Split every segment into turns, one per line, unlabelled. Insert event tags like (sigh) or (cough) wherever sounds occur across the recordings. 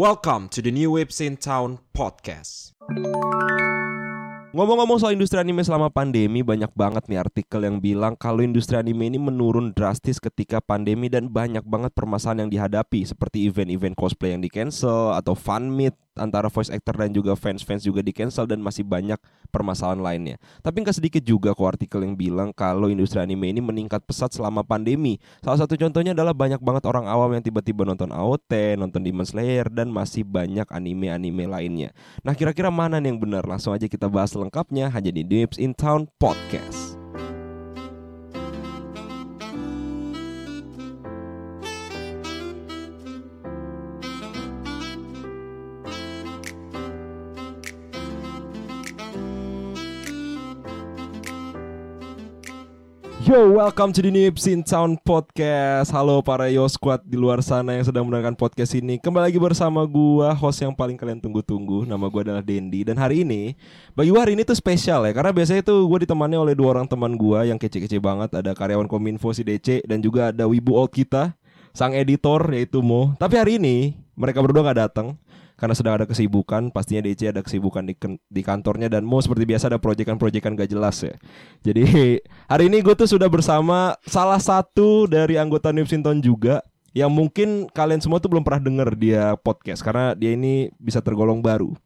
Welcome to the New Waves in Town podcast. Ngomong-ngomong soal industri anime selama pandemi, banyak banget nih artikel yang bilang kalau industri anime ini menurun drastis ketika pandemi dan banyak banget permasalahan yang dihadapi seperti event-event cosplay yang di cancel atau fan meet antara voice actor dan juga fans-fans juga di cancel dan masih banyak permasalahan lainnya. Tapi nggak sedikit juga kok artikel yang bilang kalau industri anime ini meningkat pesat selama pandemi. Salah satu contohnya adalah banyak banget orang awam yang tiba-tiba nonton AOT, nonton Demon Slayer dan masih banyak anime-anime lainnya. Nah, kira-kira mana nih yang benar? Langsung aja kita bahas lengkapnya hanya di Dips in Town Podcast. Yo, welcome to the Nips in Town Podcast. Halo para Yo Squad di luar sana yang sedang mendengarkan podcast ini. Kembali lagi bersama gua, host yang paling kalian tunggu-tunggu. Nama gua adalah Dendi dan hari ini bagi gua hari ini tuh spesial ya karena biasanya tuh gua ditemani oleh dua orang teman gua yang kece-kece banget. Ada karyawan Kominfo si DC dan juga ada wibu old kita, sang editor yaitu Mo. Tapi hari ini mereka berdua nggak datang karena sedang ada kesibukan pastinya DC ada kesibukan di, di kantornya dan Mo seperti biasa ada proyekan-proyekan gak jelas ya. Jadi hari ini gue tuh sudah bersama salah satu dari anggota Nipsinton juga yang mungkin kalian semua tuh belum pernah denger dia podcast karena dia ini bisa tergolong baru.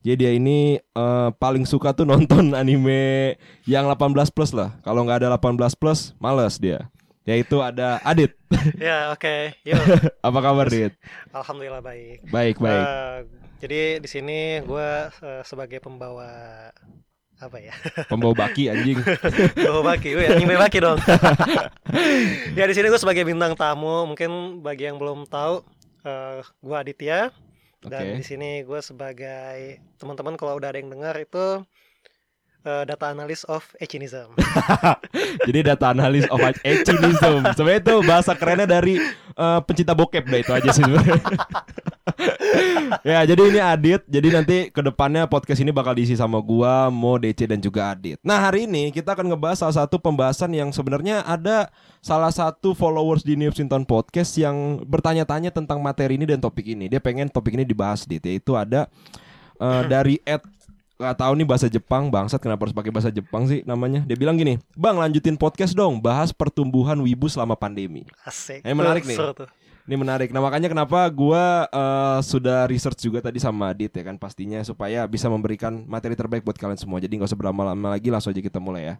Jadi dia ini uh, paling suka tuh nonton (laughs) anime yang 18 plus lah. Kalau nggak ada 18 plus males dia yaitu ada Adit. (laughs)
ya oke, okay. (laughs)
Apa kabar Adit?
Alhamdulillah baik.
Baik baik. Uh,
jadi di sini gue uh, sebagai pembawa apa ya? (laughs)
Pembawa baki anjing.
Pembawa baki, ya anjing baki dong. ya di sini gue sebagai bintang tamu. Mungkin bagi yang belum tahu, uh, gue Aditya. Dan okay. di sini gue sebagai teman-teman kalau udah ada yang dengar itu uh, data analis of echinism. (laughs)
jadi data analis of echinism. Sebenarnya itu bahasa kerennya dari uh, pencinta bokep deh itu aja sih (laughs) ya jadi ini Adit Jadi nanti ke depannya podcast ini bakal diisi sama gua Mo, DC dan juga Adit Nah hari ini kita akan ngebahas salah satu pembahasan yang sebenarnya ada Salah satu followers di New Sinton Podcast Yang bertanya-tanya tentang materi ini dan topik ini Dia pengen topik ini dibahas Dit Yaitu ada uh, (laughs) dari Ed Gak tahu nih bahasa Jepang bangsat kenapa harus pakai bahasa Jepang sih namanya? Dia bilang gini bang lanjutin podcast dong bahas pertumbuhan wibu selama pandemi.
Asik.
Ini menarik nih. Ini menarik. Nah makanya kenapa gue uh, sudah research juga tadi sama Adit ya kan pastinya supaya bisa memberikan materi terbaik buat kalian semua. Jadi nggak usah berlama-lama lagi langsung aja kita mulai ya.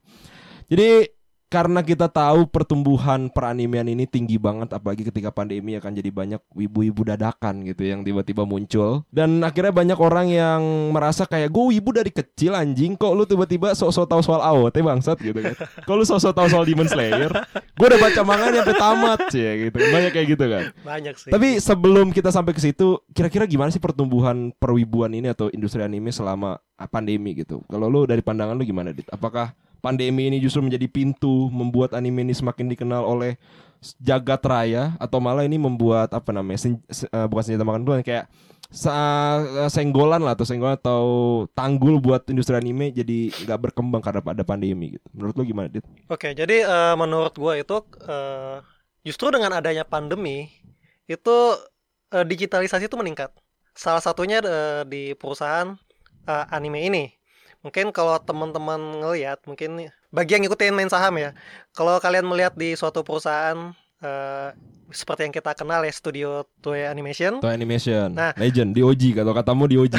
Jadi karena kita tahu pertumbuhan peranimian ini tinggi banget apalagi ketika pandemi akan jadi banyak wibu-wibu dadakan gitu yang tiba-tiba muncul. Dan akhirnya banyak orang yang merasa kayak gue wibu dari kecil anjing. Kok lu tiba-tiba sok-sok tahu soal AOT bangsat gitu kan. (laughs) Kok lu sok-sok tahu soal Demon Slayer? Gue udah baca manganya sampai tamat sih ya gitu. Banyak kayak gitu kan.
Banyak sih.
Tapi sebelum kita sampai ke situ kira-kira gimana sih pertumbuhan perwibuan ini atau industri anime selama pandemi gitu? Kalau lu dari pandangan lu gimana dit? Apakah pandemi ini justru menjadi pintu membuat anime ini semakin dikenal oleh jagat raya atau malah ini membuat apa namanya sen, uh, bukan senjata makan tuan kayak sa uh, senggolan lah atau senggolan atau tanggul buat industri anime jadi nggak berkembang karena ada pandemi gitu. Menurut lo gimana, Dit?
Oke, jadi uh, menurut gua itu uh, justru dengan adanya pandemi itu uh, digitalisasi itu meningkat. Salah satunya uh, di perusahaan uh, anime ini mungkin kalau teman-teman ngelihat mungkin bagi yang ngikutin main saham ya kalau kalian melihat di suatu perusahaan uh, seperti yang kita kenal ya studio Toei Animation.
Toei Animation nah. legend di OG kalau katamu di OG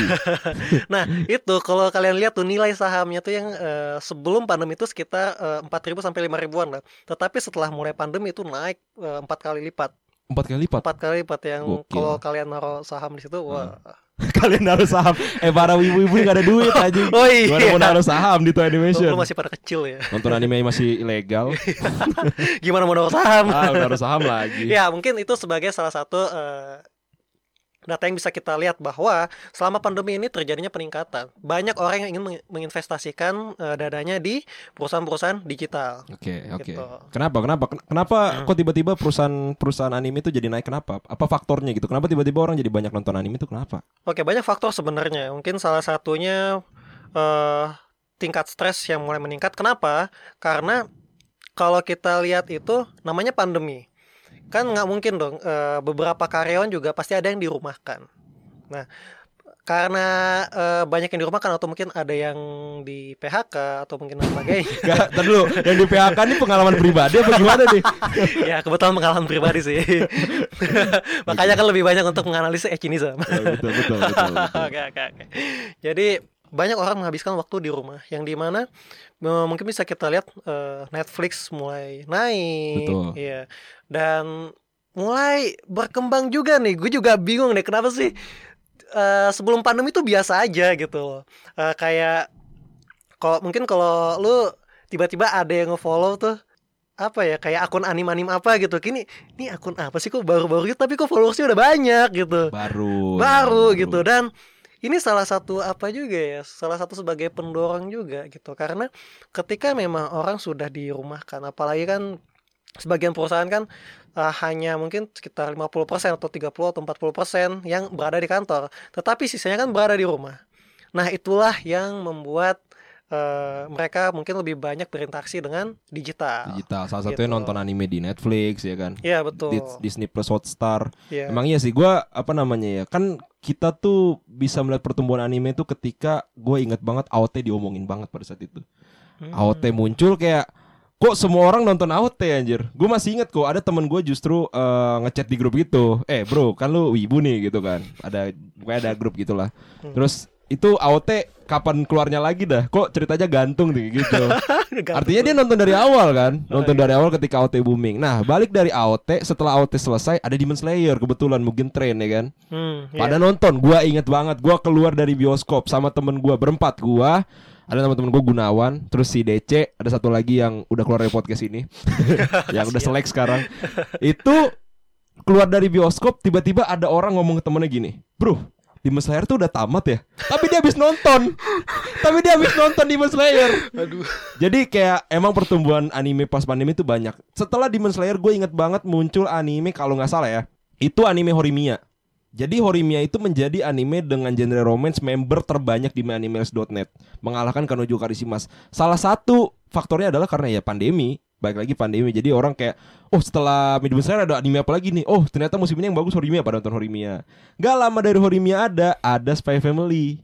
(laughs)
nah itu kalau kalian lihat tuh nilai sahamnya tuh yang uh, sebelum pandemi itu sekitar eh, empat ribu sampai lima ribuan lah. Tetapi setelah mulai pandemi itu naik empat uh, kali lipat.
Empat kali lipat?
Empat kali lipat yang kalau kalian naruh saham di situ wah hmm (laughs)
kalian naruh saham. Eh para wibu-wibu gak ada duit (laughs) aja
oh iya. gimana
mau naruh saham di tuh animation.
Lu masih pada kecil ya?
Nonton anime masih ilegal. (laughs)
Gimana mau naruh saham?
Ah, naruh saham lagi.
Ya mungkin itu sebagai salah satu uh, data yang bisa kita lihat bahwa selama pandemi ini terjadinya peningkatan. Banyak orang yang ingin menginvestasikan uh, dadanya di perusahaan-perusahaan digital.
Oke, okay, oke. Okay. Gitu. Kenapa? Kenapa? Kenapa hmm. kok tiba-tiba perusahaan-perusahaan anime itu jadi naik kenapa? Apa faktornya gitu? Kenapa tiba-tiba orang jadi banyak nonton anime itu kenapa?
Oke, okay, banyak faktor sebenarnya. Mungkin salah satunya uh, tingkat stres yang mulai meningkat. Kenapa? Karena kalau kita lihat itu namanya pandemi kan nggak mungkin dong e, beberapa karyawan juga pasti ada yang dirumahkan Nah, karena eh, banyak yang dirumahkan atau mungkin ada yang di PHK atau mungkin sebagainya. (laughs)
Gak, ntar dulu yang di PHK ini pengalaman pribadi apa gimana nih? (laughs)
ya kebetulan pengalaman pribadi sih. (laughs) Makanya kan lebih banyak untuk menganalisis ecinism.
Ya, betul, betul, betul, betul.
Oke oke oke. Jadi banyak orang menghabiskan waktu di rumah yang di mana eh, mungkin bisa kita lihat eh, Netflix mulai naik,
Betul.
iya dan mulai berkembang juga nih. Gue juga bingung nih kenapa sih eh, sebelum pandemi itu biasa aja gitu loh. Eh, kayak kalau mungkin kalau lu tiba-tiba ada yang nge-follow tuh apa ya kayak akun anim-anim apa gitu. Kini ini akun apa sih kok baru-baru gitu tapi kok followersnya udah banyak gitu
Baru.
baru gitu dan ini salah satu apa juga ya salah satu sebagai pendorong juga gitu. Karena ketika memang orang sudah dirumahkan apalagi kan sebagian perusahaan kan uh, hanya mungkin sekitar 50% atau 30 atau 40% yang berada di kantor. Tetapi sisanya kan berada di rumah. Nah itulah yang membuat uh, mereka mungkin lebih banyak berinteraksi dengan digital
Digital. Salah satunya
Gitu.
nonton anime di Netflix ya kan.
Iya betul
Di Disney Plus Hotstar.
Iya.
Emang iya sih gua apa namanya ya? Kan kita tuh bisa melihat pertumbuhan anime itu ketika gue inget banget AOT diomongin banget pada saat itu.
Hmm.
AOT muncul kayak kok semua orang nonton AOT anjir. Gue masih inget kok ada temen gue justru eh, ngechat di grup gitu. Eh bro kan lu wibu nih gitu kan. Ada pokoknya ada grup gitulah.
Hmm.
Terus itu AOT kapan keluarnya lagi dah? Kok ceritanya gantung nih gitu. (laughs) Artinya dia nonton dari awal kan, nonton
iya.
dari awal ketika AOT booming. Nah balik dari AOT, setelah AOT selesai ada Demon Slayer kebetulan mungkin tren ya kan.
Hmm, iya.
Pada nonton, gua inget banget, gua keluar dari bioskop sama temen gua berempat gua. Ada teman-teman gue Gunawan, terus si DC, ada satu lagi yang udah keluar dari podcast ini, (laughs) yang udah (laughs) selek sekarang. Itu keluar dari bioskop, tiba-tiba ada orang ngomong ke temennya gini, bro, Demon Slayer tuh udah tamat ya, tapi dia habis nonton, tapi dia habis nonton Demon Slayer.
Aduh.
Jadi kayak emang pertumbuhan anime pas pandemi itu banyak. Setelah Demon Slayer gue inget banget muncul anime kalau nggak salah ya. Itu anime Horimiya. Jadi Horimiya itu menjadi anime dengan genre romance member terbanyak di MyAnimeList.net Mengalahkan Kanojo Karishimas Salah satu faktornya adalah karena ya pandemi Baik lagi pandemi Jadi orang kayak Oh setelah Demon Slayer ada anime apa lagi nih Oh ternyata musim ini yang bagus Horimiya pada nonton Horimiya Gak lama dari Horimiya ada Ada Spy Family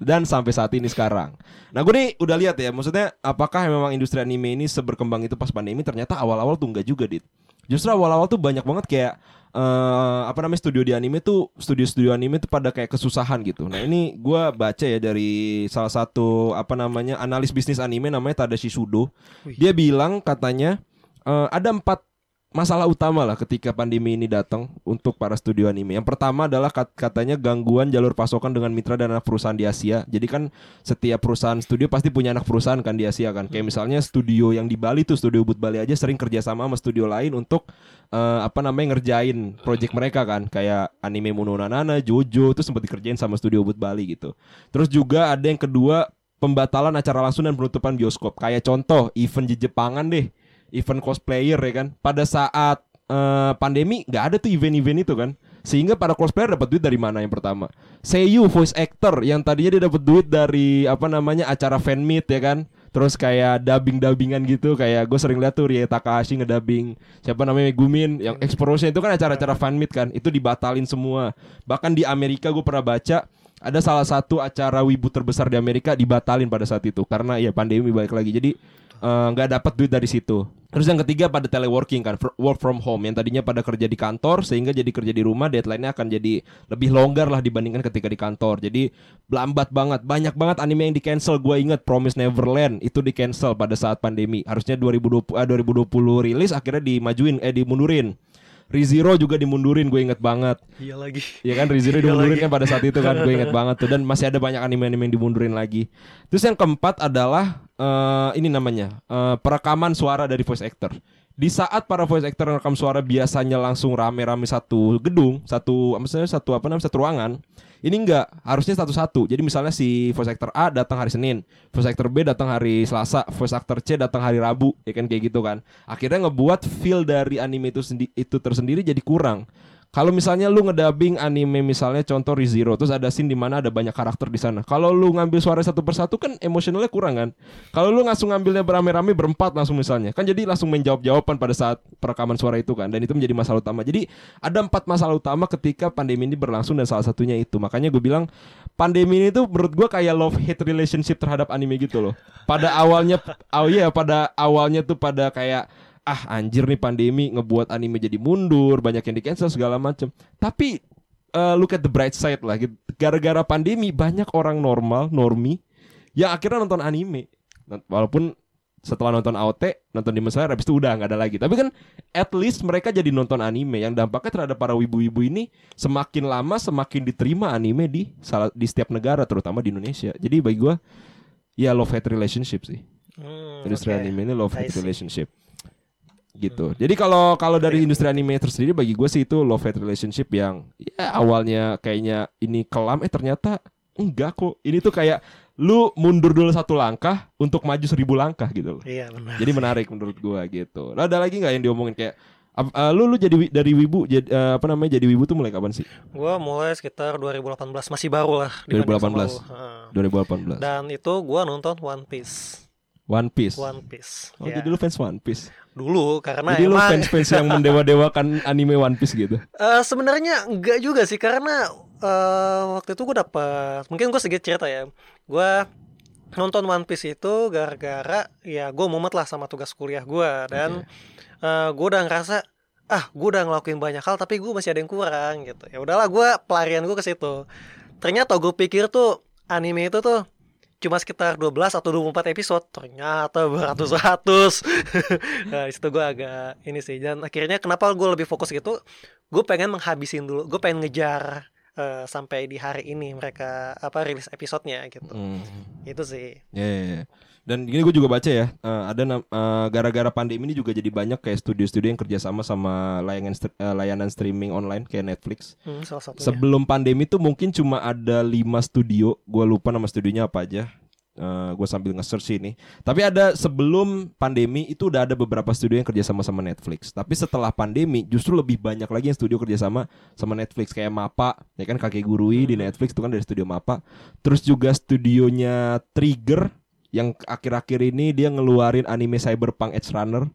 dan sampai saat ini sekarang. Nah gue nih udah lihat ya, maksudnya apakah memang industri anime ini seberkembang itu pas pandemi? Ternyata awal-awal tuh enggak juga, dit. Justru awal-awal tuh banyak banget kayak eh apa namanya studio di anime tuh studio-studio anime tuh pada kayak kesusahan gitu. Nah ini gue baca ya dari salah satu apa namanya analis bisnis anime namanya Tadashi Sudo. Dia bilang katanya eh, ada empat masalah utama lah ketika pandemi ini datang untuk para studio anime. Yang pertama adalah kat- katanya gangguan jalur pasokan dengan mitra dan anak perusahaan di Asia. Jadi kan setiap perusahaan studio pasti punya anak perusahaan kan di Asia kan. Kayak misalnya studio yang di Bali tuh studio Ubud Bali aja sering kerjasama sama studio lain untuk eh, apa namanya ngerjain project mereka kan. Kayak anime Mono Nanana, Jojo itu sempat dikerjain sama studio Ubud Bali gitu. Terus juga ada yang kedua pembatalan acara langsung dan penutupan bioskop. Kayak contoh event di Jepangan deh event cosplayer ya kan? Pada saat eh, pandemi nggak ada tuh event-event itu kan? Sehingga para cosplayer dapat duit dari mana yang pertama? Seiyu voice actor yang tadinya dia dapat duit dari apa namanya acara fan meet ya kan? Terus kayak dubbing dubbingan gitu kayak gue sering lihat tuh Rie Takahashi ngedubbing. Siapa namanya Megumin yang Explosion itu kan acara-acara fan meet kan? Itu dibatalin semua. Bahkan di Amerika gue pernah baca ada salah satu acara wibu terbesar di Amerika dibatalin pada saat itu. Karena ya pandemi balik lagi. Jadi eh, nggak dapat duit dari situ. Terus yang ketiga pada teleworking kan, work from home yang tadinya pada kerja di kantor sehingga jadi kerja di rumah deadline-nya akan jadi lebih longgar lah dibandingkan ketika di kantor. Jadi lambat banget, banyak banget anime yang di cancel. Gue inget Promise Neverland itu di cancel pada saat pandemi. Harusnya 2020 eh, 2020 rilis akhirnya dimajuin eh dimundurin. ReZero juga dimundurin gue inget banget
Iya lagi.
Ya kan ReZero
Iya
dimundurin
lagi.
kan pada saat itu kan gue inget (laughs) banget tuh dan masih ada banyak anime-anime yang dimundurin lagi. Terus yang keempat adalah eh, ini namanya eh, perekaman suara dari voice actor. Di saat para voice actor rekam suara biasanya langsung rame-rame satu gedung, satu maksudnya satu apa namanya satu ruangan. Ini enggak, harusnya satu-satu. Jadi misalnya si voice actor A datang hari Senin, voice actor B datang hari Selasa, voice actor C datang hari Rabu, ya kan kayak gitu kan. Akhirnya ngebuat feel dari anime itu sendi- itu tersendiri jadi kurang. Kalau misalnya lu ngedubbing anime misalnya contoh ReZero terus ada scene di mana ada banyak karakter di sana. Kalau lu ngambil suara satu persatu kan emosionalnya kurang kan. Kalau lu langsung ngambilnya berame-rame berempat langsung misalnya kan jadi langsung menjawab jawaban pada saat perekaman suara itu kan dan itu menjadi masalah utama. Jadi ada empat masalah utama ketika pandemi ini berlangsung dan salah satunya itu. Makanya gue bilang pandemi ini tuh menurut gue kayak love hate relationship terhadap anime gitu loh. Pada awalnya oh iya pada awalnya tuh pada kayak ah anjir nih pandemi ngebuat anime jadi mundur, banyak yang di cancel segala macam. Tapi uh, look at the bright side lah. gitu. Gara-gara pandemi banyak orang normal, normi yang akhirnya nonton anime. Walaupun setelah nonton AOT, nonton Demon Slayer habis itu udah nggak ada lagi. Tapi kan at least mereka jadi nonton anime yang dampaknya terhadap para wibu-wibu ini semakin lama semakin diterima anime di salah di setiap negara terutama di Indonesia. Jadi bagi gua ya love hate relationship sih.
Hmm,
Industri
oke.
anime ini love hate relationship. Gitu. Jadi kalau kalau dari industri anime tersendiri bagi gue sih itu love hate relationship yang ya awalnya kayaknya ini kelam eh ternyata enggak kok. Ini tuh kayak lu mundur dulu satu langkah untuk maju seribu langkah gitu loh.
Iya benar.
Jadi menarik menurut gua gitu. Nah, ada lagi nggak yang diomongin kayak eh, lu lu jadi dari wibu jadi eh, apa namanya jadi wibu tuh mulai kapan sih?
Gua mulai sekitar 2018 masih baru lah. dibanding sama
2018.
lu. Heeh.
2018.
Dan itu gua nonton One Piece.
One Piece.
One Piece.
Oh,
Ya.
jadi lu fans One Piece.
Dulu karena
jadi lu
emang
fans-fans yang mendewa-dewakan (laughs) anime One Piece gitu.
Eh, sebenarnya enggak juga sih karena eh, waktu itu gue dapat mungkin gue sedikit cerita ya gue nonton One Piece itu gara-gara ya gue mumet lah sama tugas kuliah gue dan gue udah ngerasa ah gue udah ngelakuin banyak hal tapi gue masih ada yang kurang gitu ya udahlah gue pelarian gue ke situ ternyata gue pikir tuh anime itu tuh cuma sekitar 12 atau 24 episode. Ternyata beratus-ratus. (laughs) Nah di situ gue agak ini sih. Dan akhirnya kenapa gue lebih fokus gitu gue pengen menghabisin dulu. Gue pengen ngejar eh, sampai di hari ini mereka apa rilis episodenya gitu.
Hmm.
itu sih.
Ya, ya, ya. Dan gini gue juga baca ya, eh, ada eh, gara-gara pandemi ini juga jadi banyak kayak studio-studio yang kerjasama sama layanan str- eh, layanan streaming online kayak Netflix.
hmm, salah satunya
Sebelum pandemi tuh mungkin cuma ada 5 studio, gue lupa nama studionya apa aja. gue sambil nge-search ini. Tapi ada sebelum pandemi itu udah ada beberapa studio yang kerjasama sama Netflix. Tapi setelah pandemi justru lebih banyak lagi yang studio kerjasama sama Netflix kayak Mapa, ya kan kakek gurui di Netflix itu kan dari studio Mapa. Terus juga studionya Trigger yang akhir-akhir ini dia ngeluarin anime Cyberpunk Edge Runner.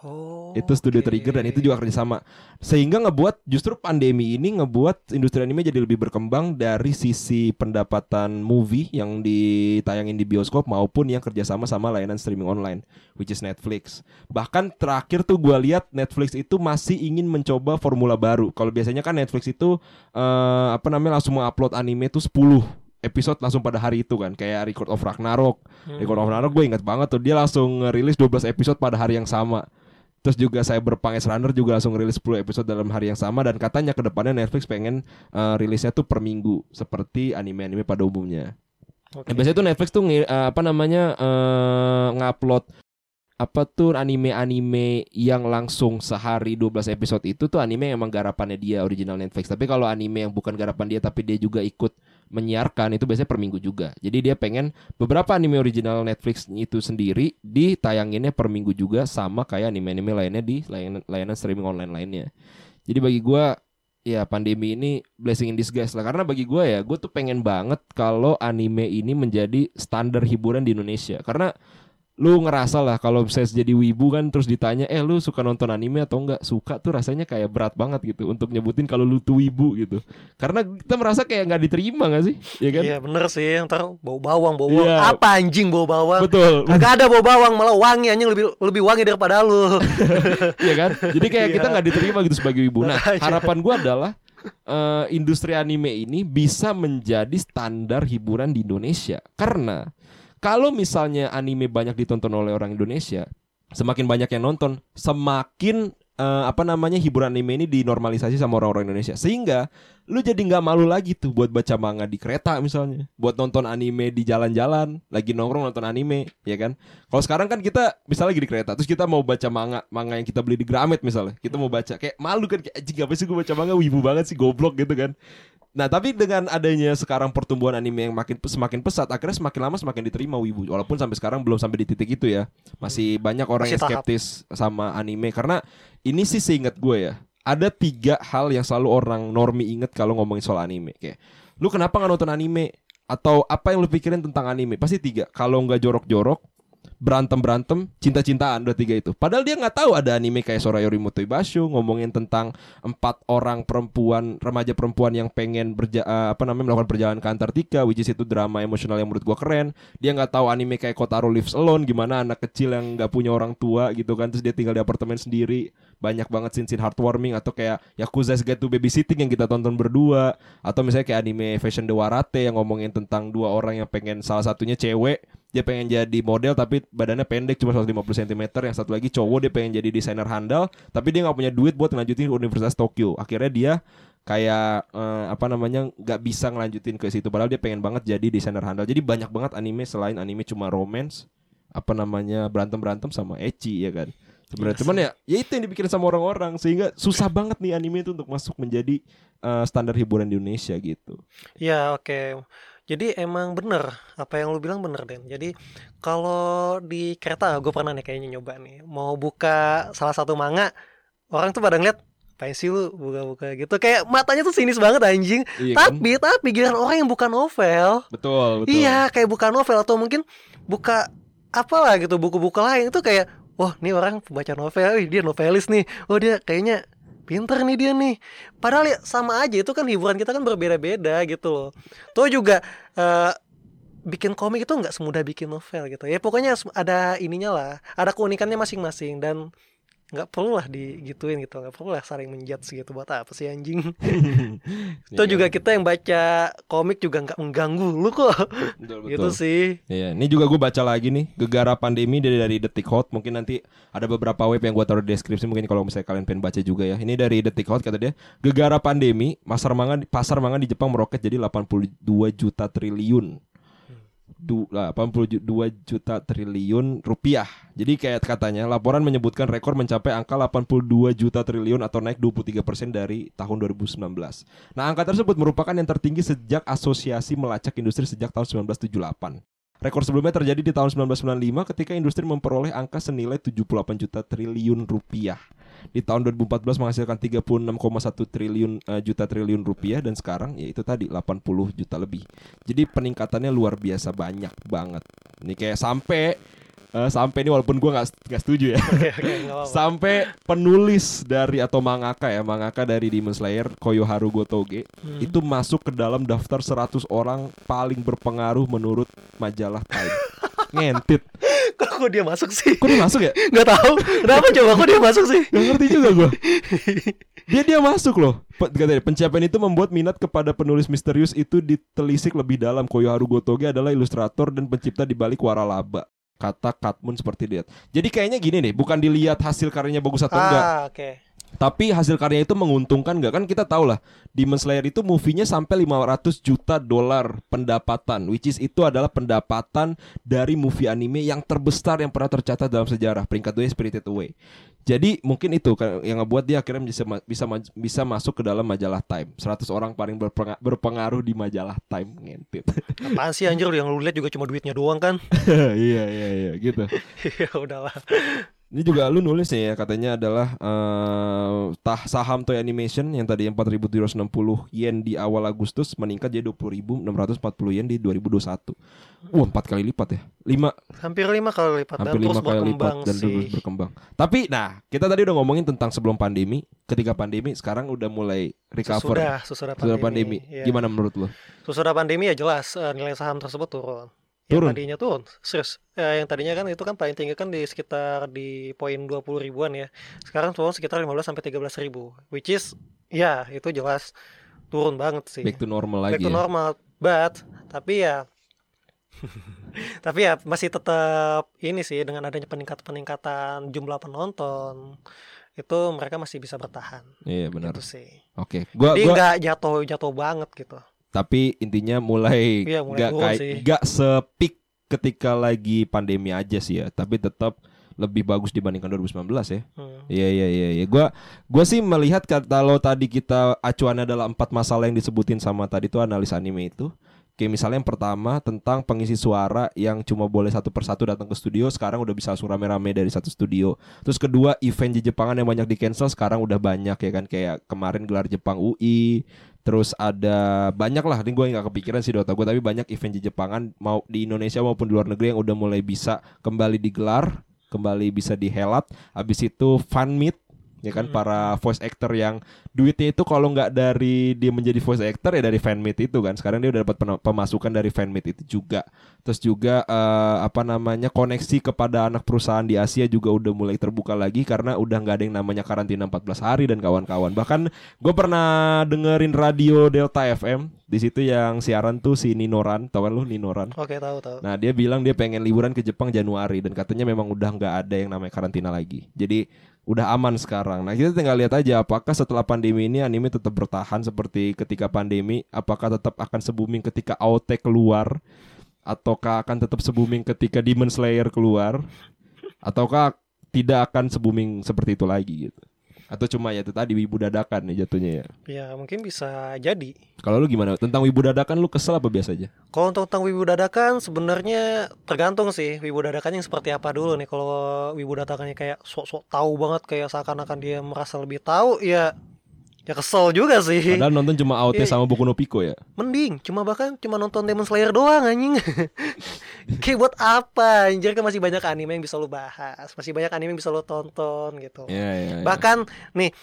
Oh
itu studio
oke.
Trigger dan itu juga kerjasama sehingga ngebuat justru pandemi ini ngebuat industri anime jadi lebih berkembang dari sisi pendapatan movie yang ditayangin di bioskop maupun yang kerjasama sama layanan streaming online which is Netflix. Bahkan terakhir tuh gua lihat Netflix itu masih ingin mencoba formula baru. Kalau biasanya kan Netflix itu eh, apa namanya langsung mengupload anime tuh 10 episode langsung pada hari itu kan kayak Record of Ragnarok
Hmm.
Record of Ragnarok gue ingat banget tuh dia langsung ngerilis 12 episode pada hari yang sama Terus juga Cyberpunk Edge Runner juga langsung rilis 10 episode dalam hari yang sama dan katanya ke depannya Netflix pengen eh, rilisnya tuh per minggu seperti anime-anime pada umumnya.
Oke.
Nah, biasanya tuh Netflix tuh eh, apa namanya eh, ngupload apa tuh anime-anime yang langsung sehari 12 episode itu tuh anime yang emang garapannya dia original Netflix. Tapi kalau anime yang bukan garapan dia tapi dia juga ikut menyiarkan itu biasanya per minggu juga. Jadi dia pengen beberapa anime original Netflix itu sendiri ditayanginnya per minggu juga sama kayak anime-anime lainnya di layanan, layanan streaming online lainnya. Jadi bagi gua ya pandemi ini blessing in disguise lah karena bagi gua ya gue tuh pengen banget kalau anime ini menjadi standar hiburan di Indonesia karena lu ngerasa lah kalau saya jadi wibu kan terus ditanya eh lu suka nonton anime atau enggak suka tuh rasanya kayak berat banget gitu untuk nyebutin kalau lu tuh wibu gitu karena kita merasa kayak nggak diterima gak sih ya kan
Iya bener sih ntar bau bawang bau bawang
Iya.
apa anjing bau bawang
betul
Kagak ada bau bawang malah wangi anjing lebih lebih wangi daripada lu. (laughs)
Iya kan? Jadi kayak
Iya.
kita nggak diterima gitu sebagai ibu. Nah, harapan gua adalah eh, industri anime ini bisa menjadi standar hiburan di Indonesia. Karena kalau misalnya anime banyak ditonton oleh orang Indonesia, semakin banyak yang nonton, semakin eh, apa namanya hiburan anime ini dinormalisasi sama orang-orang Indonesia. Sehingga lu jadi nggak malu lagi tuh buat baca manga di kereta misalnya, buat nonton anime di jalan-jalan, lagi nongkrong nonton anime, ya kan? Kalau sekarang kan kita misalnya lagi di kereta, terus kita mau baca manga, manga yang kita beli di Gramet misalnya, kita mau baca kayak malu kan kayak anjing apa sih gue baca manga wibu banget sih goblok gitu kan. Nah, tapi dengan adanya sekarang pertumbuhan anime yang makin semakin pesat, akhirnya semakin lama semakin diterima wibu. Walaupun sampai sekarang belum sampai di titik itu ya. Masih banyak orang
Masih
yang
tahap.
skeptis sama anime karena ini sih seingat gue ya. ada tiga hal yang selalu orang normi inget kalau ngomongin soal anime kayak lu kenapa nggak nonton anime atau apa yang lu pikirin tentang anime pasti tiga kalau nggak jorok-jorok berantem berantem cinta cintaan udah tiga itu. Padahal dia nggak tahu ada anime kayak Sorayori Motoibashu ngomongin tentang empat orang perempuan remaja perempuan yang pengen berja eh, apa namanya melakukan perjalanan ke Antartika which is itu drama emosional yang menurut gua keren. Dia nggak tahu anime kayak Kotaro Lives Alone gimana anak kecil yang nggak punya orang tua gitu kan terus dia tinggal di apartemen sendiri. Banyak banget scene-scene heartwarming atau kayak Yakuza's Guide to Babysitting yang kita tonton berdua. Atau misalnya kayak anime Fashion the Warate yang ngomongin tentang dua orang yang pengen salah satunya cewek dia pengen jadi model tapi badannya pendek cuma 150 cm yang satu lagi cowok dia pengen jadi desainer handal tapi dia nggak punya duit buat ngelanjutin Universitas Tokyo. Akhirnya dia kayak eh, apa namanya nggak bisa ngelanjutin ke situ. Padahal dia pengen banget jadi desainer handal. Jadi banyak banget anime selain anime cuma romance apa namanya berantem berantem sama ecchi ya kan? Sebenarnya. Cuman ya ya itu yang dipikirin sama orang-orang sehingga susah banget nih anime itu untuk masuk menjadi eh, standar hiburan di Indonesia gitu.
Ya oke. Jadi emang bener apa yang lu bilang bener Den. Jadi kalau di kereta gue pernah nih kayaknya nyoba nih mau buka salah satu manga orang tuh pada ngeliat Apaan sih lu buka-buka? Gitu. Kayak matanya tuh sinis banget anjing.
Iya kan?
Tapi tapi giliran orang yang buka novel.
Betul betul.
Iya kayak buka novel Atau mungkin buka apalah gitu Buku-buku lain itu kayak Wah nih orang baca novel Wih dia novelis nih. Oh dia kayaknya pinter nih dia nih. Padahal ya sama aja Itu kan hiburan kita kan berbeda-beda gitu loh. Tuh juga eh, Bikin komik itu nggak semudah bikin novel gitu. Ya pokoknya ada ininya lah Ada keunikannya masing-masing. Dan nggak perlu lah digituin gitu nggak perlu lah saling menjudge gitu buat apa sih anjing (laughs) (laughs) itu
Iya,
juga kita yang baca komik juga nggak mengganggu lu kok
betul, (laughs) betul.
gitu sih
Iya, ini juga gue baca lagi nih Gegara Pandemi dari dari Detik Hot. Mungkin nanti ada beberapa web yang gue taruh di deskripsi. Mungkin kalau misalnya kalian pengen baca juga ya. Ini dari Detik Hot kata dia. Gegara Pandemi, pasar manga pasar manga di Jepang meroket jadi 82 juta triliun. Du, 82 juta triliun rupiah. Jadi kayak katanya laporan menyebutkan rekor mencapai angka 82 juta triliun atau naik 23% dari tahun 2019. Nah, angka tersebut merupakan yang tertinggi sejak asosiasi melacak industri sejak tahun 1978. Rekor sebelumnya terjadi di tahun 1995 ketika industri memperoleh angka senilai 78 juta triliun rupiah. Di tahun 2014 menghasilkan 36,1 triliun eh, juta triliun rupiah dan sekarang ya itu tadi 80 juta lebih. Jadi peningkatannya luar biasa banyak banget. Ini kayak sampai eh, sampai ini walaupun gua nggak nggak setuju ya.
apa-apa (laughs)
sampai penulis dari atau mangaka ya, mangaka dari Demon Slayer Koyoharu Gotoge
Hmm.
itu masuk ke dalam daftar 100 orang paling berpengaruh menurut majalah Time. (laughs) Ngentit. (laughs)
kok, kok dia masuk sih
Kok dia masuk ya?
nggak tahu kenapa coba kok dia masuk sih
Gak ngerti juga gua. (laughs) Dia dia masuk loh. Katanya, pencapaian itu membuat minat kepada penulis misterius itu ditelisik lebih dalam. Koyoharu Gotoge adalah ilustrator dan pencipta di balik waralaba. Kata Katmun seperti dia. Jadi kayaknya gini nih, bukan dilihat hasil karyanya bagus atau enggak,
ah oke.
Tapi hasil karya itu menguntungkan nggak kan kita tahu lah Demon Slayer itu movie-nya sampai 500 juta dolar pendapatan which is itu adalah pendapatan dari movie anime yang terbesar yang pernah tercatat dalam sejarah peringkat dua Spirited Away jadi mungkin itu kan yang ngebuat dia akhirnya bisa bisa bisa masuk ke dalam majalah Time. 100 orang paling berpenga- berpengaruh di majalah Time ngentit (laughs)
apaan sih anjir? Yang lu lihat juga cuma duitnya doang kan? (laughs)
Iya iya iya gitu. (laughs)
Ya udahlah
Ini juga lu nulis nih ya katanya adalah eh tah saham Toy Animation yang tadi 4.260 yen di awal Agustus meningkat jadi 20.640 yen di 2021. Wah, empat kali lipat ya. Lima
hampir lima kali lipat
hampir
dan terus
lima kali lipat dan
sih
terus berkembang. Tapi nah, kita tadi udah ngomongin tentang sebelum pandemi, ketika pandemi sekarang udah mulai recover.
sesudah sesudah
Sesudah
pandemi,
pandemi.
Iya.
Gimana menurut lu?
sesudah pandemi ya jelas eh, nilai saham tersebut turun yang
Turun?
tadinya turun serius ya, yang tadinya kan itu kan paling tinggi kan di sekitar di poin 20 ribuan ya sekarang turun sekitar 15 sampai 13 ribu which is ya itu jelas turun banget sih
Back to normal
Back
lagi.
to
ya?
normal but tapi ya (laughs) tapi ya masih tetap ini sih dengan adanya peningkatan peningkatan jumlah penonton itu mereka masih bisa bertahan
Iya benar.
gitu sih
Oke. Gua
jadi
gua
nggak jatuh jatuh banget gitu
tapi intinya mulai
turun
kayak nggak sepik ketika lagi pandemi aja sih ya. Tapi tetap lebih bagus dibandingkan 2019 ya.
Hmm.
iya iya iya iya. Gua gua sih melihat kalau tadi kita acuannya adalah empat masalah yang disebutin sama tadi tuh analis anime itu. Kayak misalnya yang pertama tentang pengisi suara yang cuma boleh satu persatu datang ke studio, sekarang udah bisa langsung rame-rame dari satu studio. Terus kedua, event di Jepangan yang banyak di cancel sekarang udah banyak ya kan. Kayak kemarin gelar Jepang UI, terus ada banyak lah, ini gue nggak kepikiran sih Dota gue, tapi banyak event di Jepangan mau di Indonesia maupun di luar negeri yang udah mulai bisa kembali digelar, kembali bisa dihelat. Habis itu fan meet ya kan
Hmm.
para voice actor yang duitnya itu kalau nggak dari dia menjadi voice actor ya dari fan meet itu kan sekarang dia udah dapat pemasukan dari fan meet itu juga terus juga eh, apa namanya koneksi kepada anak perusahaan di Asia juga udah mulai terbuka lagi karena udah nggak ada yang namanya karantina 14 hari dan kawan-kawan bahkan gue pernah dengerin radio Delta FM di situ yang siaran tuh si Ninoran tau kan lu Ninoran
Oke, tahu tahu.
Nah dia bilang dia pengen liburan ke Jepang Januari dan katanya memang udah nggak ada yang namanya karantina lagi. Jadi udah aman sekarang. Nah kita tinggal lihat aja apakah setelah pandemi ini anime tetap bertahan seperti ketika pandemi, apakah tetap akan se-booming ketika AOT keluar, ataukah akan tetap se-booming ketika Demon Slayer keluar, ataukah tidak akan se-booming seperti itu lagi gitu. Atau cuma ya itu tadi wibu dadakan nih jatuhnya ya.
Ya, mungkin bisa jadi.
Kalau lu gimana? Tentang wibu dadakan lu kesel apa biasa aja?
Kalau untuk tentang wibu dadakan sebenarnya tergantung sih wibu dadakannya yang seperti apa dulu nih. Kalau wibu dadakannya kayak sok-sok tahu banget kayak seakan-akan dia merasa lebih tahu ya ya kesel juga sih.
Padahal nonton cuma AOT
Iya.
sama Boku no Pico ya.
Mending cuma bahkan cuma nonton Demon Slayer doang anjing. (laughs) kayak buat apa? Anjir kan masih banyak anime yang bisa lu bahas, masih banyak anime yang bisa lu tonton gitu.
Iya, iya. iya.
Bahkan nih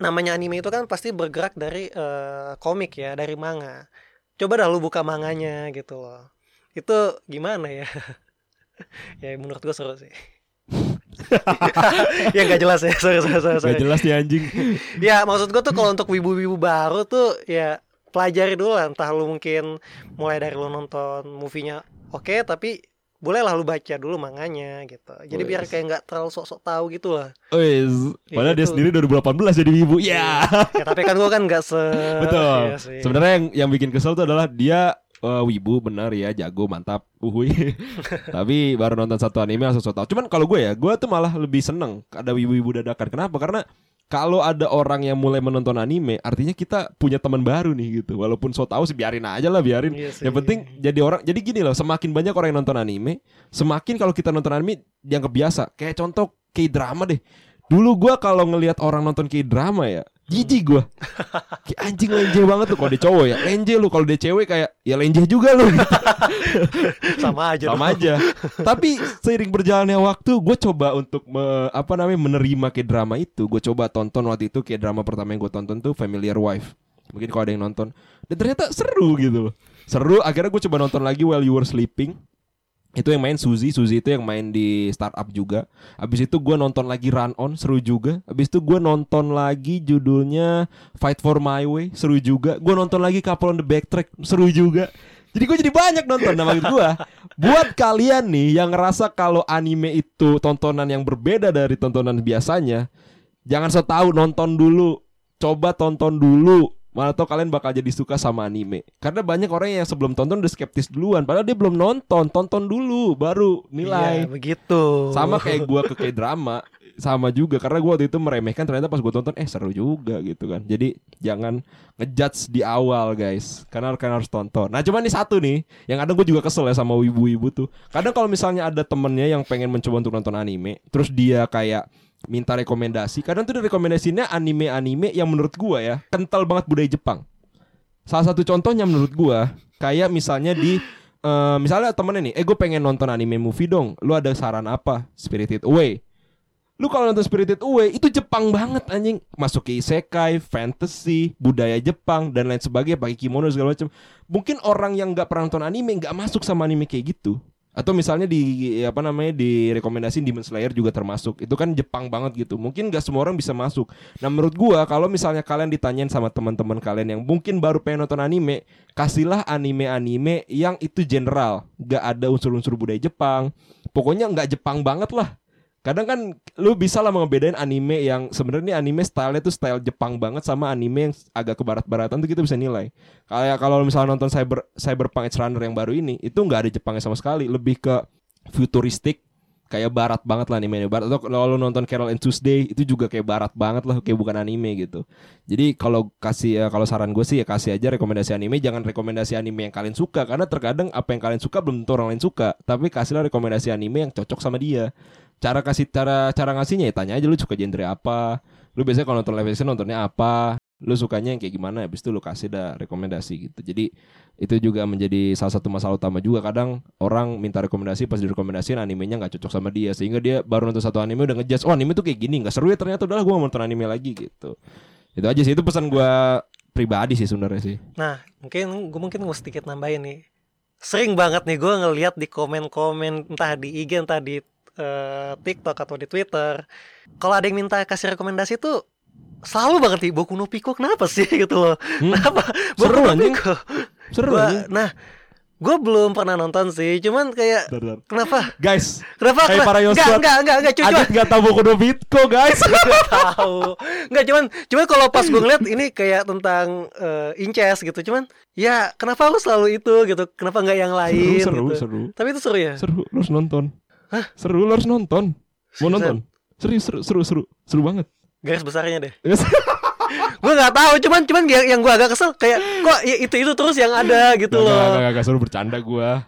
namanya anime itu kan pasti bergerak dari eh, komik ya, dari manga. Coba dah lu buka manganya gitu loh. Itu gimana ya? (laughs) ya menurut gua seru sih. (laughs) ya nggak jelas ya, sorry sorry sorry.
Gak jelas nih anjing.
Ya maksud gua tuh kalau untuk wibu-wibu baru tuh ya pelajari dulu lah. Entah lu mungkin mulai dari lu nonton movie-nya oke, tapi bolehlah lu baca dulu manganya gitu. Jadi biar
Wes.
kayak nggak terlalu sok-sok tahu gitu lah.
Wes,
Ya,
padahal dia
itu.
sendiri 2018 jadi ibu. Ya.
ya tapi kan gua kan nggak se (laughs)
Betul.
Iya sih.
Sebenarnya yang yang bikin kesel tuh adalah dia eh, wibu benar ya, jago, mantap, uhui. (laughs) Tapi baru nonton satu anime langsung so tau. Cuman kalau gue ya, gue tuh malah lebih seneng ada wibu-wibu dadakan. Kenapa? Karena kalau ada orang yang mulai menonton anime, artinya kita punya teman baru nih gitu. Walaupun so tau sih biarin aja lah, biarin.
Iya sih.
Yang penting jadi orang. Jadi gini loh, semakin banyak orang yang nonton anime, semakin kalau kita nonton anime dianggap biasa. Kayak contoh K-drama deh. Dulu gua kalau ngelihat orang nonton K-drama ya, jijik gua. Kayak anjing lenje banget tuh kalau dia cowok ya. Lenje lu kalau dia cewek kayak ya lenje juga lu. (laughs)
sama aja
Sama
dong.
aja. Tapi seiring berjalannya waktu, gue coba untuk me- apa namanya menerima K-drama itu. Gue coba tonton waktu itu K-drama pertama yang gue tonton tuh Familiar Wife. Mungkin kalau ada yang nonton. Dan ternyata seru gitu loh. Seru. Akhirnya gue coba nonton lagi While You Were Sleeping. Itu yang main Suzy, Suzy itu yang main di startup juga. Abis itu gue nonton lagi Run On, seru juga. Abis itu gue nonton lagi judulnya Fight for My Way, seru juga. Gue nonton lagi Couple on the Backtrack, seru juga. Jadi gue jadi banyak nonton. Maksud gue, buat kalian nih yang ngerasa kalau anime itu tontonan yang berbeda dari tontonan biasanya, jangan so nonton dulu, coba tonton dulu. Mana tau kalian bakal jadi suka sama anime. Karena banyak orang yang sebelum tonton udah skeptis duluan. Padahal dia belum nonton. Tonton dulu Baru nilai.
Iya, begitu.
Sama kayak gua ke K-drama Sama juga. Karena gua waktu itu meremehkan Ternyata pas gua tonton Eh seru juga gitu kan. Jadi jangan ngejudge di awal guys. Karena kalian harus tonton. Nah cuma nih satu nih Yang kadang gue juga kesel ya sama wibu-wibu tuh. Kadang kalau misalnya ada temennya yang pengen mencoba untuk nonton anime Terus dia kayak minta rekomendasi. Kadang tuh rekomendasinya anime-anime yang menurut gua ya Kental banget budaya Jepang. Salah satu contohnya menurut gua Kayak misalnya di eh, Misalnya temennya nih Eh gue pengen nonton anime movie dong Lu ada saran apa? Spirited Away. Lu kalau nonton Spirited Away Itu Jepang banget anjing. Masuk ke isekai, fantasy, budaya Jepang Dan lain sebagainya Pakai kimono segala macam. Mungkin orang yang nggak pernah nonton anime nggak masuk sama anime kayak gitu atau misalnya di apa namanya di rekomendasi Demon Slayer juga termasuk. Itu kan Jepang banget gitu. Mungkin nggak semua orang bisa masuk. Nah menurut gua kalau misalnya kalian ditanyain sama teman-teman kalian yang mungkin baru pengen nonton anime kasihlah anime-anime yang itu general. Nggak ada unsur-unsur budaya Jepang. Pokoknya nggak Jepang banget lah kadang kan lu bisa lah ngebedain anime yang sebenarnya anime stylenya tuh style Jepang banget sama anime yang agak ke barat-baratan tuh kita bisa nilai. Kayak kalau misalnya nonton cyber cyberpunk Edge Runner yang baru ini itu nggak ada Jepangnya sama sekali. Lebih ke futuristik kayak barat banget lah anime barat atau kalau nonton Carol and Tuesday itu juga kayak barat banget lah kayak bukan anime gitu. Jadi kalau kasih ya kalau saran gue sih ya kasih aja rekomendasi anime. Jangan rekomendasi anime yang kalian suka karena terkadang apa yang kalian suka belum tentu orang lain suka. Tapi kasihlah rekomendasi anime yang cocok sama dia cara kasih cara cara ngasihnya ya tanya aja lu suka genre apa? Lu biasanya kalau nonton live action nontonnya apa? Lu sukanya yang kayak gimana? Habis itu lu kasih dah rekomendasi gitu. Jadi itu juga menjadi salah satu masalah utama juga. Kadang orang minta rekomendasi pas direkomendasiin animenya nggak cocok sama dia. Sehingga dia baru nonton satu anime udah ngejudge oh anime tuh kayak gini nggak seru ya ternyata udahlah gue mau nonton anime lagi gitu. Itu aja sih itu pesan gue pribadi sih sebenarnya sih.
Nah, mungkin gue mungkin mau sedikit nambahin nih. Sering banget nih gue ngeliat di komen-komen entah di IG entah di eh, TikTok atau di Twitter. Kalau ada yang minta kasih rekomendasi tuh selalu banget nih Boku no Pico kenapa sih (laughs) gitu loh.
Hmm,
Kenapa?
Seru,
Boku no. Pico.
seru
Gua- nah, gue belum pernah nonton sih. Cuman kayak
Bentar, bentar.
kenapa?
guys
Kenapa?
Kayak
kenapa?
para
Enggak,
Yosua.
enggak, enggak, enggak, cuy,
Adit nggak tahu Boku no Bitco guys (laughs)
tahu nggak cuman cuman kalau pas gue ngeliat ini kayak tentang eh, inces gitu cuman ya kenapa harus selalu itu gitu kenapa nggak yang lain
seru
gitu.
seru
tapi itu seru ya
seru lu harus nonton seru lu harus nonton. Mau nonton? Serius seru seru seru. Seru banget.
Garis besarnya deh. (laughs) Gue nggak tahu cuman cuman yang, gue agak kesel kayak kok ya itu itu terus yang ada gitu
Gak,
loh.
gak, gak, gak seru bercanda gua.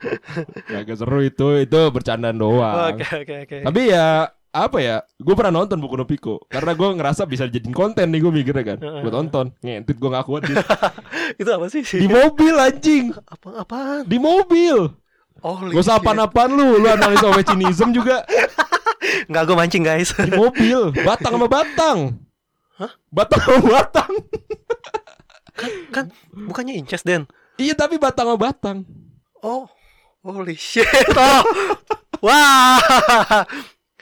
Gak, seru itu Itu bercandaan doang.
Oke oke oke.
Tapi ya Apa ya Gue pernah nonton Boku no Pico Karena gue ngerasa bisa jadiin konten nih Gue mikirnya kan. Gue tonton Ngentit gue gak kuat Dit. (laughs)
itu apa sih?
Di mobil anjing.
Apa apaan?
Di mobil
oh
Gak usah apaan-apaan lu Lu analis Ovecinism juga (laughs)
nggak gue mancing guys
Di mobil Batang sama batang
Hah?
Batang sama batang
kan bukannya inces den
Iya tapi batang sama batang
Oh, holy shit. (laughs) Oh. Wah.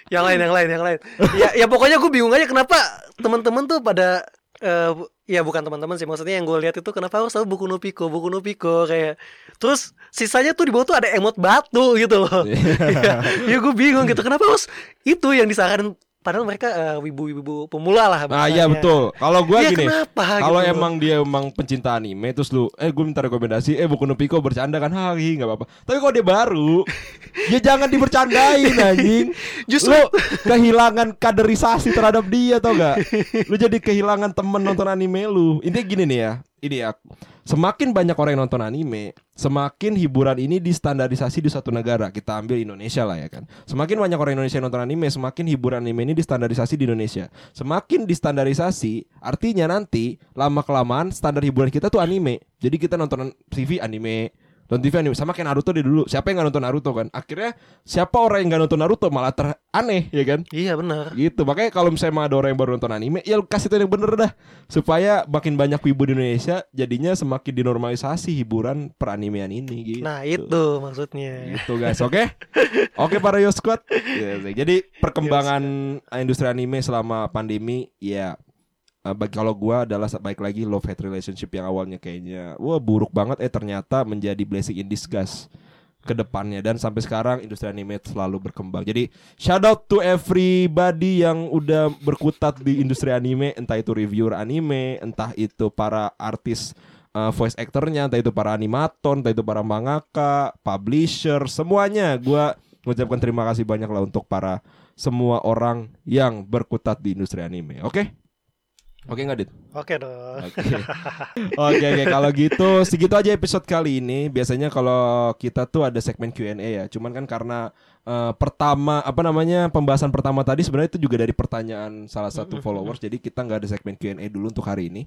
yang lain, yang lain, yang lain. Ya, ya pokoknya gue bingung aja kenapa teman-teman tuh pada eh ya bukan teman-teman sih. Maksudnya yang gue lihat itu kenapa harus tahu buku no Pico, buku no Pico kayak terus sisanya tuh di bawah tuh ada emot batu gitu loh. (laughs) ya, ya gue bingung gitu. Kenapa harus itu yang disarankan padahal mereka eh, wibu-wibu pemula lah
Nah iya betul Kalau gue
Iya,
gini
kenapa
Kalau
gitu?
emang dia emang pencinta anime terus lu eh gue minta rekomendasi eh buku no Pico bercanda kan hari nggak apa-apa. Tapi kalau dia baru (laughs) ya jangan dibercandain anjing.
Justru-
lu kehilangan kaderisasi terhadap dia tau gak? Lu jadi kehilangan temen nonton anime lu. Intinya gini nih ya. Ini ya. Semakin banyak orang yang nonton anime, semakin hiburan ini distandarisasi di satu negara. Kita ambil Indonesia lah ya kan. Semakin banyak orang Indonesia yang nonton anime, semakin hiburan anime ini distandarisasi di Indonesia. Semakin distandarisasi, artinya nanti lama kelamaan standar hiburan kita tuh anime. Jadi kita nonton TV anime, nonton TV anime sama kayak Naruto deh dulu. Siapa yang nggak nonton Naruto kan? Akhirnya siapa orang yang nggak nonton Naruto malah ter aneh ya kan?
Iya benar.
Gitu. Makanya kalau misalnya ada orang yang baru nonton anime, ya kasih tau yang bener dah. Supaya makin banyak wibu di Indonesia, jadinya semakin dinormalisasi hiburan peranimean ini gitu.
Nah, itu maksudnya.
Gitu guys, oke? (laughs) Oke para Yo Squad. (laughs) Jadi perkembangan industri anime selama pandemi ya bagi kalau gua adalah baik lagi love hate relationship yang awalnya kayaknya wah buruk banget eh ternyata menjadi blessing in disguise ke depannya dan sampai sekarang industri anime selalu berkembang. Jadi shout out to everybody yang udah berkutat di industri anime, entah itu reviewer anime, entah itu para artis uh, voice actornya, entah itu para animator, entah itu para mangaka, publisher, semuanya. Gua mengucapkan terima kasih banyak lah untuk para semua orang yang berkutat di industri anime. Oke? Oke nggak Dit?
Oke dong.
Oke. (laughs) Oke oke kalau gitu segitu aja episode kali ini. Biasanya kalau kita tuh ada segmen Q&A ya. Cuman kan karena eh, pertama apa namanya pembahasan pertama tadi sebenarnya itu juga dari pertanyaan salah satu followers. Jadi kita nggak ada segmen Q&A dulu untuk hari ini.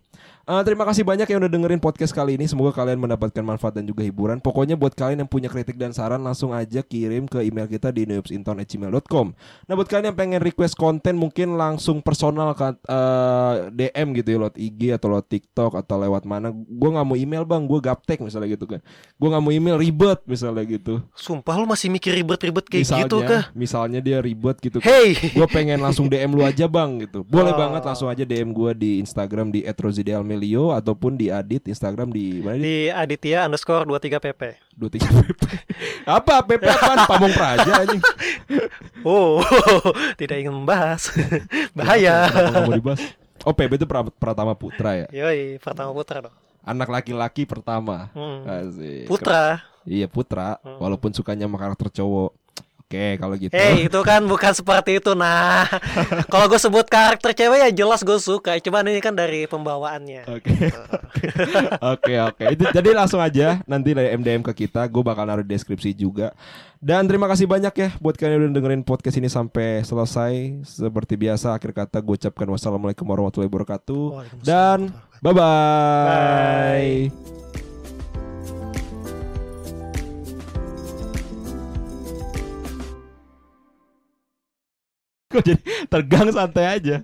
Eh, terima kasih banyak yang udah dengerin podcast kali ini. Semoga kalian mendapatkan manfaat dan juga hiburan. Pokoknya buat kalian yang punya kritik dan saran langsung aja kirim ke email kita di neupsinton@gmail.com. Nah buat kalian yang pengen request konten mungkin langsung personal ke eh, DM gitu ya lewat IG atau lewat TikTok atau lewat mana. Gue nggak mau email bang, gue gaptek misalnya gitu kan. Gue nggak mau email ribet misalnya gitu.
Sumpah lu masih mikir ribet-ribet kayak
misalnya,
gitu kah?
misalnya dia ribet gitu.
Hey. (laughs)
gue pengen langsung DM lu aja bang gitu. Boleh
Oh.
banget langsung aja DM gue di Instagram di @rozidelmelio ataupun di Adit Instagram di mana di
Di Aditya underscore 23 pp.
dua tiga PP. (laughs) Apa PP apaan? (laughs) Pamong Praja anjing.
Oh, tidak ingin membahas. Bahaya.
Dibahas? Oh PB itu pra- Pratama Putra ya.
Yoi, pertama putra dong.
Anak laki-laki pertama.
Hmm.
Asik.
Putra.
Iya putra,
Hmm.
walaupun sukanya sama karakter cowok. Oke, kalau gitu.
Eh itu kan bukan seperti itu nah (laughs) Kalau gue sebut karakter cewek ya jelas gue suka Cuman ini kan dari pembawaannya
Oke. (laughs) Oke, oke. Jadi langsung aja nanti dari MDM ke kita, gue bakal naruh deskripsi juga. Dan terima kasih banyak ya buat kalian yang udah dengerin podcast ini sampai selesai. Seperti biasa akhir kata gue ucapkan wassalamualaikum warahmatullahi wabarakatuh dan
warahmatullahi
bye bye. Kok jadi tergang santai aja.